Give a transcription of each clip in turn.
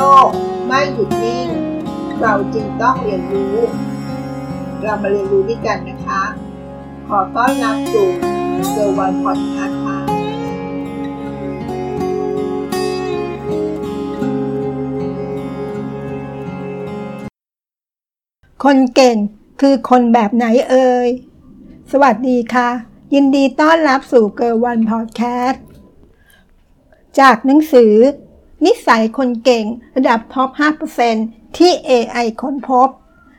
โลกไม่หยุดนิ่ง เราจึงต้องเรียนรู้ เรามาเรียนรู้ด้วยกันนะคะ ขอต้อนรับสู่เกอร์วันพอดแคสต์ค่ะคนเก่งคือคนแบบไหนเอ่ย สวัสดีค่ะ ยินดีต้อนรับสู่เกอร์วันพอดแคสต์ จากหนังสือ นิสัยคนเก่งระดับท็อป 5%ที่ AI ค้นพบ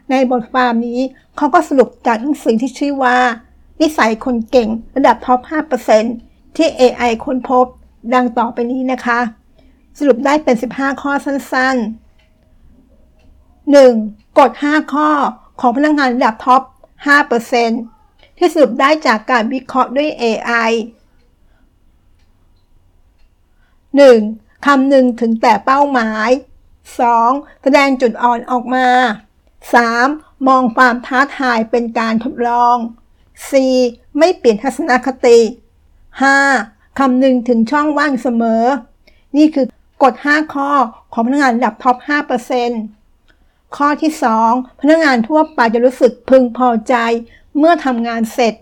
ในบทความนี้เขาก็สรุปจากหนังสือที่ชื่อว่า นิสัยคนเก่งระดับท็อป 5%ที่ AI ค้นพบ ดังต่อไปนี้นะคะ สรุปได้เป็น 15 ข้อสั้น ๆ 1. กฎ 5 ข้อของพนักงานระดับท็อป 5%ที่สรุปได้จากการวิเคราะห์ด้วย AI 1. คำหนึ่งถึงแต่เป้าหมาย 2. แสดงจุดอ่อนออกมา 3. มองความท้าทายเป็นการทดลอง 4. ไม่เปลี่ยนทัศนคติ 5. คำหนึ่งถึงช่องว่างเสมอ นี่คือกฎ 5 ข้อของพนักงานระดับท็อป 5%ข้อที่ 2 พนักงานทั่วไปจะรู้สึกพึงพอใจ เมื่อทำงานเสร็จ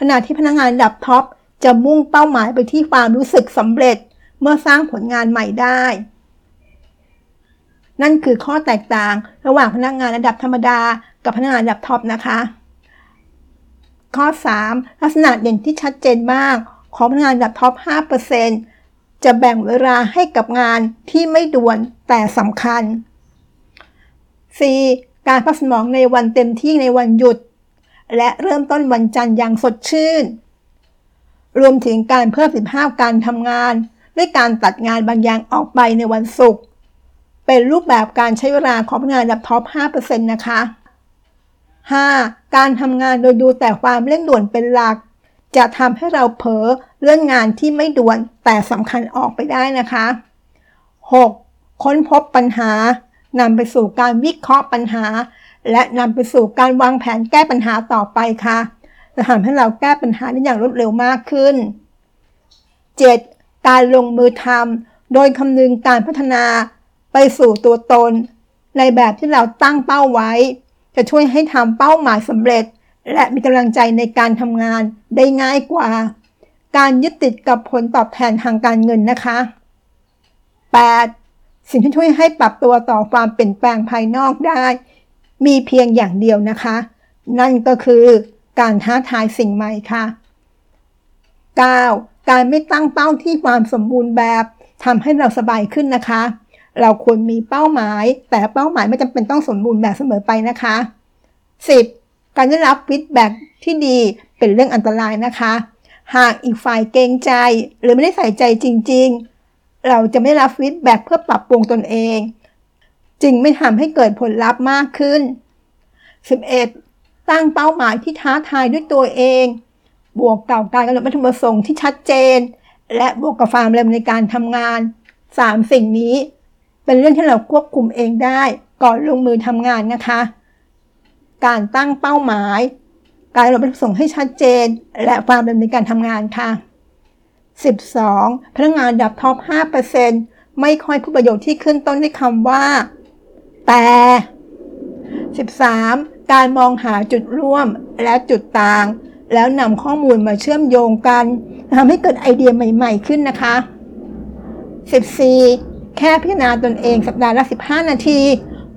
ขณะที่พนักงานระดับท็อปจะมุ่งเป้าหมายไปที่ความรู้สึกสำเร็จ เมื่อสร้างผลงานใหม่ได้ นั่นคือข้อแตกต่างระหว่างพนักงานระดับธรรมดา กับพนักงานระดับท็อปนะคะ ข้อ 3 ลักษณะเด่นที่ชัดเจนมาก ของพนักงานระดับท็อป 5%จะแบ่งเวลาให้กับงานที่ไม่ด่วนแต่สำคัญ 4. การพักสมองในวันเต็มที่ในวันหยุด และเริ่มต้นวันจันทร์อย่างสดชื่น รวมถึงการเพิ่มสิทธิภาการทำงาน ด้วยการตัดงานบางอย่างออกไปในวันศุกร์เป็นรูปแบบการใช้เวลาของพนักงานระดับท็อป 5%นะคะ 5. การทำงานโดยดูแต่ความเร่งด่วนเป็นหลัก จะทำให้เราเผลอเรื่องงานที่ไม่ด่วนแต่สำคัญออกไปได้นะคะ 6. ค้นพบปัญหานำไปสู่การวิเคราะห์ปัญหา และนำไปสู่การวางแผนแก้ปัญหาต่อไปค่ะจะทำให้เราแก้ปัญหาได้อย่างรวดเร็วมากขึ้น 7. การลงมือทำโดยคำนึงการพัฒนาไปสู่ตัวตน ในแบบที่เราตั้งเป้าไว้ จะช่วยให้ทำเป้าหมายสำเร็จ และมีกำลังใจในการทำงานได้ง่ายกว่า การยึดติดกับผลตอบแทนทางการเงินนะคะ 8. สิ่งที่ช่วยให้ปรับตัวต่อความเปลี่ยนแปลงภายนอกได้ มีเพียงอย่างเดียวนะคะ นั่นก็คือการท้าทายสิ่งใหม่ค่ะ 9. การไม่ตั้งเป้าที่ความสมบูรณ์แบบทำให้เราสบายขึ้นนะคะ เราควรมีเป้าหมาย แต่เป้าหมายไม่จำเป็นต้องสมบูรณ์แบบเสมอไปนะคะ 10. การได้รับฟีดแบ็ที่ดีเป็นเรื่องอันตรายนะคะ หากอีกฝ่ายเกรงใจ หรือไม่ได้ใส่ใจจริง ๆ เราจะไม่รับฟีดแบ็เพื่อปรับปรุงตนเอง จึงไม่ทำให้เกิดผลลัพธ์มากขึ้น 11. ตั้งเป้าหมายที่ท้าทายด้วยตัวเอง บวกกับการกำหนดวัตถุประสงค์ที่ชัดเจน และบวกกับความเร็วในการทำงาน 3 สิ่งนี้ เป็นเรื่องที่เราควบคุมเองได้ก่อนลงมือทำงานนะคะ การตั้งเป้าหมาย การกำหนดวัตถุประสงค์ให้ชัดเจน และความเร็วในการทำงานค่ะ 12. พนักงานดับท็อป 5%ไม่ค่อยพูดประโยชน์ที่ขึ้นต้นด้วยคำว่า แต่ 13. การมองหาจุดร่วมและจุดต่าง แล้วนำข้อมูลมาเชื่อมโยงกันทำให้เกิดไอเดียใหม่ ๆ ขึ้นนะคะ 14. แค่พิจารณาตนเองสัปดาห์ละ 15 นาที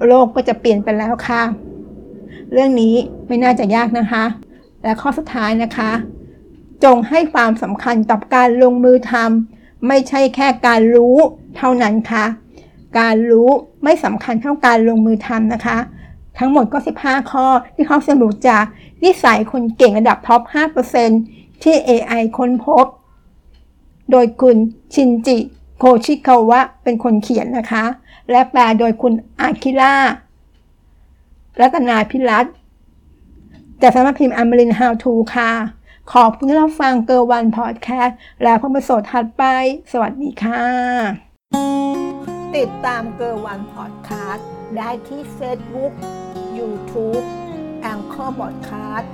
โลกก็จะเปลี่ยนไปแล้วค่ะ เรื่องนี้ไม่น่าจะยากนะคะ และข้อสุดท้ายนะคะ จงให้ความสำคัญกับการลงมือทำไม่ใช่แค่การรู้เท่านั้นค่ะ การรู้ไม่สำคัญเท่าการลงมือทำนะคะ ทั้งหมดก็ 15 ข้อที่เขาสรุปจากนิสัยคนเก่งระดับท็อป 5%ที่ AI ค้นพบ โดยคุณชินจิโคชิคาวะเป็นคนเขียนนะคะ และแปลโดยคุณอาคิล่ารัตนาพิรัตจากสำนักพิมพ์อมรินทร์ How to ค่ะ ขอบคุณที่รับฟังเกอร์วันพอดแคสต์ แล้วพบกันสดถัดไป สวัสดีค่ะ ติดตามเกอร์วันพอดแคสต์ได้ที่เฟซบุ๊กยูทูบแองเกอร์พอดคาสต์